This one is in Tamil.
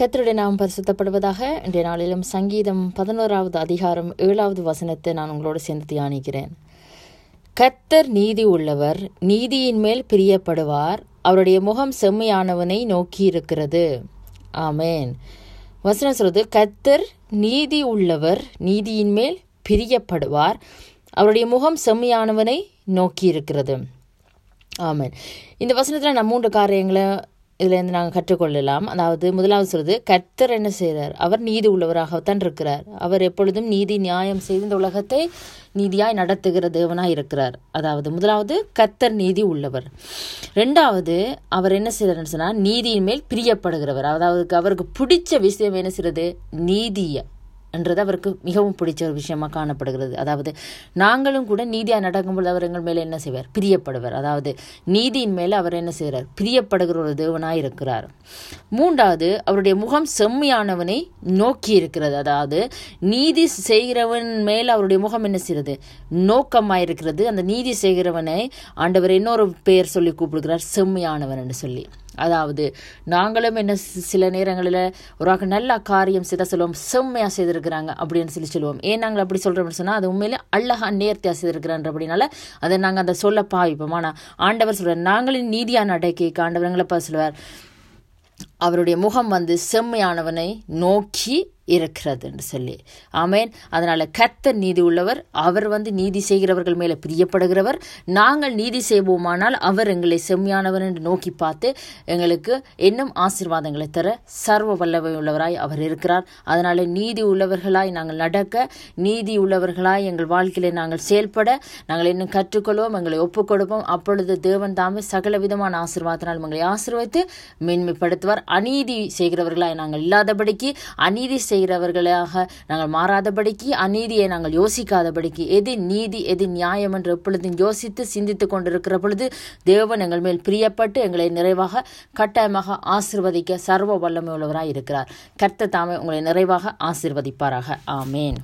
கத்தருடைய நாம் பரிசுத்தப்படுவதாக இன்றைய நாளிலும் சங்கீதம் பதினோராவது அதிகாரம் ஏழாவது வசனத்தை நான் உங்களோடு சேர்ந்து தியானிக்கிறேன். கத்தர் நீதி உள்ளவர் நீதியின் மேல் பிரியப்படுவார் அவருடைய முகம் செம்மையானவனை நோக்கி இருக்கிறது. ஆமேன். வசனம் சொல்றது கத்தர் நீதி உள்ளவர் நீதியின் மேல் பிரியப்படுவார் அவருடைய முகம் செம்மையானவனை நோக்கி இருக்கிறது. ஆமேன். இந்த வசனத்தில் நான் மூன்று காரியங்களை இதுலேருந்து நாங்கள் கற்றுக்கொள்ளலாம். அதாவது முதலாவது சொல்வது கர்த்தர் என்ன செய்கிறார் அவர் நீதி உள்ளவராகத்தான் இருக்கிறார். அவர் எப்பொழுதும் நீதி நியாயம் செய்து இந்த உலகத்தை நீதியாய் நடத்துகிற தேவனாக இருக்கிறார். அதாவது முதலாவது கர்த்தர் நீதி உள்ளவர். ரெண்டாவது அவர் என்ன செய்கிறார்னு சொன்னால் நீதியின் மேல் பிரியப்படுகிறவர். அதாவது அவருக்கு பிடிச்ச விஷயம் என்ன செய்கிறது நீதியை. என்றது அவருக்கு மிகவும் பிடிச்ச ஒரு விஷயமாக காணப்படுகிறது. அதாவது நாங்களும் கூட நீதியாக நடக்கும்போது அவர் எங்கள் மேலே என்ன செய்வார்? பிரியப்படுவார். அதாவது நீதியின் மேலே அவர் என்ன செய்கிறார்? பிரியப்படுகிற ஒரு தேவனாக இருக்கிறார். மூன்றாவது அவருடைய முகம் செம்மையானவனை நோக்கி இருக்கிறது. அதாவது நீதி செய்கிறவன் மேல் அவருடைய முகம் என்ன செய்கிறது? நோக்கமாக இருக்கிறது. அந்த நீதி செய்கிறவனை ஆண்டவர் இன்னொரு பெயர் சொல்லி கூப்பிடுகிறார். செம்மையானவன் என்று சொல்லி. அதாவது நாங்களும் என்ன சில நேரங்களில் ஒரு நல்ல காரியம் செய்த சொல்லுவோம் செம்மையாக செய்திருக்கிறாங்க அப்படின்னு சொல்லி சொல்லுவோம். ஏன் நாங்கள் அப்படி சொல்கிறோம்னு சொன்னால் அது உண்மையிலே அழகாக நேர்த்தியாக செய்திருக்கிறான்ற அப்படின்னால அதை நாங்கள் அதை சொல்ல பாவிப்போம். ஆனால் ஆண்டவர் சொல்கிறார் நாங்களின் நீதியான அடைக்கைக்கு ஆண்டவர்களை பார்த்து சொல்லுவார். அவருடைய முகம் வந்து செம்மையானவனை நோக்கி இருக்கிறது என்று சொல்லி. ஆமேன். அதனால் கத்த நீதி உள்ளவர் அவர் வந்து நீதி செய்கிறவர்கள் மேலே பிரியப்படுகிறவர். நாங்கள் நீதி செய்வோமானால் அவர் எங்களை செம்மையானவர் என்று நோக்கி பார்த்து எங்களுக்கு இன்னும் ஆசீர்வாதங்களை தர சர்வ வல்லவை உள்ளவராய் அவர் இருக்கிறார். அதனால் நீதி உள்ளவர்களாய் நாங்கள் நடக்க நீதி உள்ளவர்களாய் எங்கள் வாழ்க்கையில் நாங்கள் செயல்பட நாங்கள் இன்னும் கற்றுக்கொள்வோம் எங்களை ஒப்புக் கொடுப்போம் அப்பொழுது தேவன் தாமே சகல விதமான ஆசீர்வாதத்தினால் எங்களை ஆசீர்வதித்து மேன்மைப்படுத்துவார். அநீதி செய்கிறவர்களாய் நாங்கள் இல்லாதபடிக்கு அநீதி செய்கிறவர்களாக நாங்கள் மாறாதபடிக்கு அநீதியை நாங்கள் யோசிக்காதபடிக்கு எது நீதி எது நியாயம் என்று எப்பொழுதும் யோசித்து சிந்தித்து கொண்டிருக்கிற பொழுது தேவன் எங்கள் மேல் பிரியப்பட்டு எங்களை நிறைவாக கட்டாயமாக ஆசிர்வதிக்க சர்வ வல்லமை உள்ளவராய் இருக்கிறார். கர்த்த தாமே உங்களை நிறைவாக ஆசிர்வதிப்பாராக. ஆமேன்.